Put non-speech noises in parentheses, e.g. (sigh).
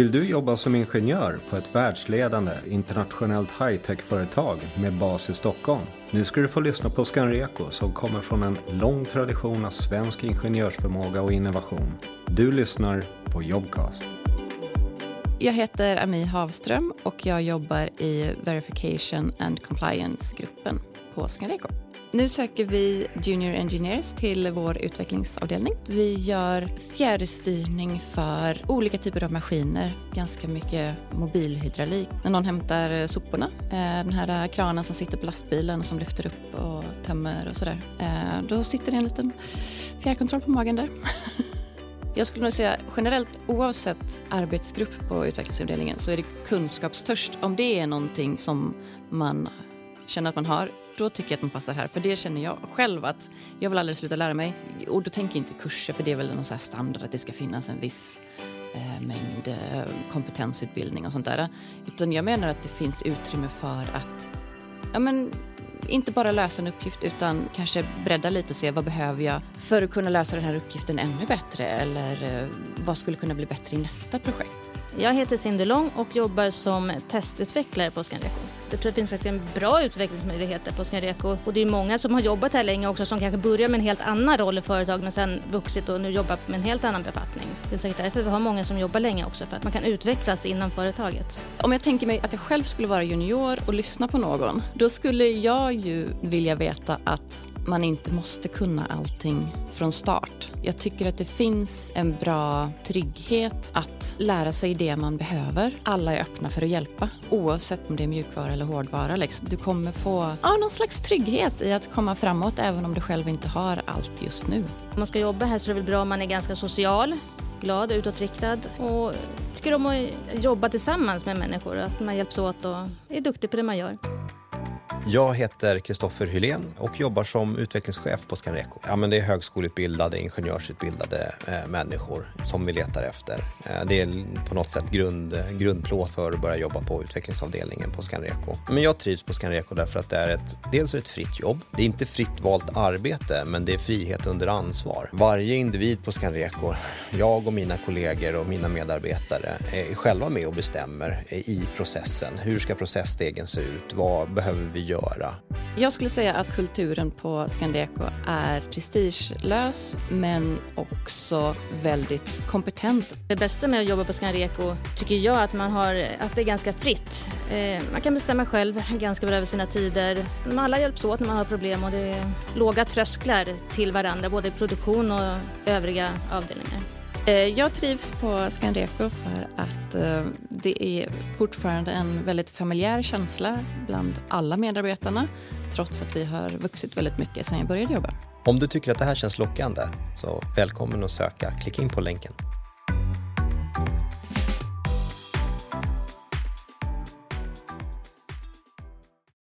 Vill du jobba som ingenjör på ett världsledande internationellt high-tech-företag med bas i Stockholm? Nu ska du få lyssna på Scanreco som kommer från en lång tradition av svensk ingenjörsförmåga och innovation. Du lyssnar på Jobcast. Jag heter Ami Havström och jag jobbar i Verification and Compliance-gruppen på Scanreco. Nu söker vi Junior Engineers till vår utvecklingsavdelning. Vi gör fjärrstyrning för olika typer av maskiner, ganska mycket mobilhydraulik. När någon hämtar soporna, eh, den här kranen som sitter på lastbilen som lyfter upp och tömmer och sådär, eh, då sitter det en liten fjärrkontroll på magen där. (laughs) Jag skulle nog säga generellt oavsett arbetsgrupp på utvecklingsavdelningen så är det kunskapstörst. Om det är någonting som man känner att man har då tycker jag att man passar här. För det känner jag själv att jag vill aldrig sluta lära mig. Och då tänker jag inte kurser för det är väl någon så standard att det ska finnas en viss eh, mängd eh, kompetensutbildning och sånt där. Utan jag menar att det finns utrymme för att ja, men, inte bara lösa en uppgift utan kanske bredda lite och se vad behöver jag för att kunna lösa den här uppgiften ännu bättre eller eh, vad skulle kunna bli bättre i nästa projekt. Jag heter Cindy Long och jobbar som testutvecklare på Scanreco. Jag tror det finns en bra utvecklingsmöjligheter på Scanreco och det är många som har jobbat här länge också som kanske börjar med en helt annan roll i företaget men sen vuxit och nu jobbar med en helt annan befattning. Det är säkert därför vi har många som jobbar länge också för att man kan utvecklas inom företaget. Om jag tänker mig att jag själv skulle vara junior och lyssna på någon, då skulle jag ju vilja veta att man inte måste kunna allting från start. Jag tycker att det finns en bra trygghet att lära sig det man behöver. Alla är öppna för att hjälpa, oavsett om det är mjukvara eller hårdvara. Liksom. Du kommer få ja, någon slags trygghet i att komma framåt även om du själv inte har allt just nu. Om man ska jobba här så är det väl bra om man är ganska social glad, utåtriktad och tycker om att jobba tillsammans med människor. Att man hjälps åt och är duktig på det man gör. Jag heter Kristoffer Hylén och jobbar som utvecklingschef på Scanreco. Ja, men det är högskoleutbildade, ingenjörsutbildade eh, människor som vi letar efter. Eh, det är på något sätt grund, grundplåt för att börja jobba på utvecklingsavdelningen på Scanreco. Men jag trivs på Scanreco därför att det är ett, dels är ett fritt jobb. Det är inte fritt valt arbete, men det är frihet under ansvar. Varje individ på Scanreco, jag och mina kollegor och mina medarbetare är själva med och bestämmer i processen. Hur ska processstegen se ut? Vad behöver vi göra. Jag skulle säga att kulturen på Scandeco är prestigelös men också väldigt kompetent. Det bästa med att jobba på Scandeco tycker jag att, man har, att det är ganska fritt. Eh, man kan bestämma själv ganska bra över sina tider. Alla hjälps åt när man har problem och det är låga trösklar till varandra både i produktion och övriga avdelningar. Eh, jag trivs på Scandreco för att eh, det är fortfarande en väldigt familjär känsla bland alla medarbetarna trots att vi har vuxit väldigt mycket sedan jag började jobba. Om du tycker att det här känns lockande så välkommen att söka. Klicka in på länken.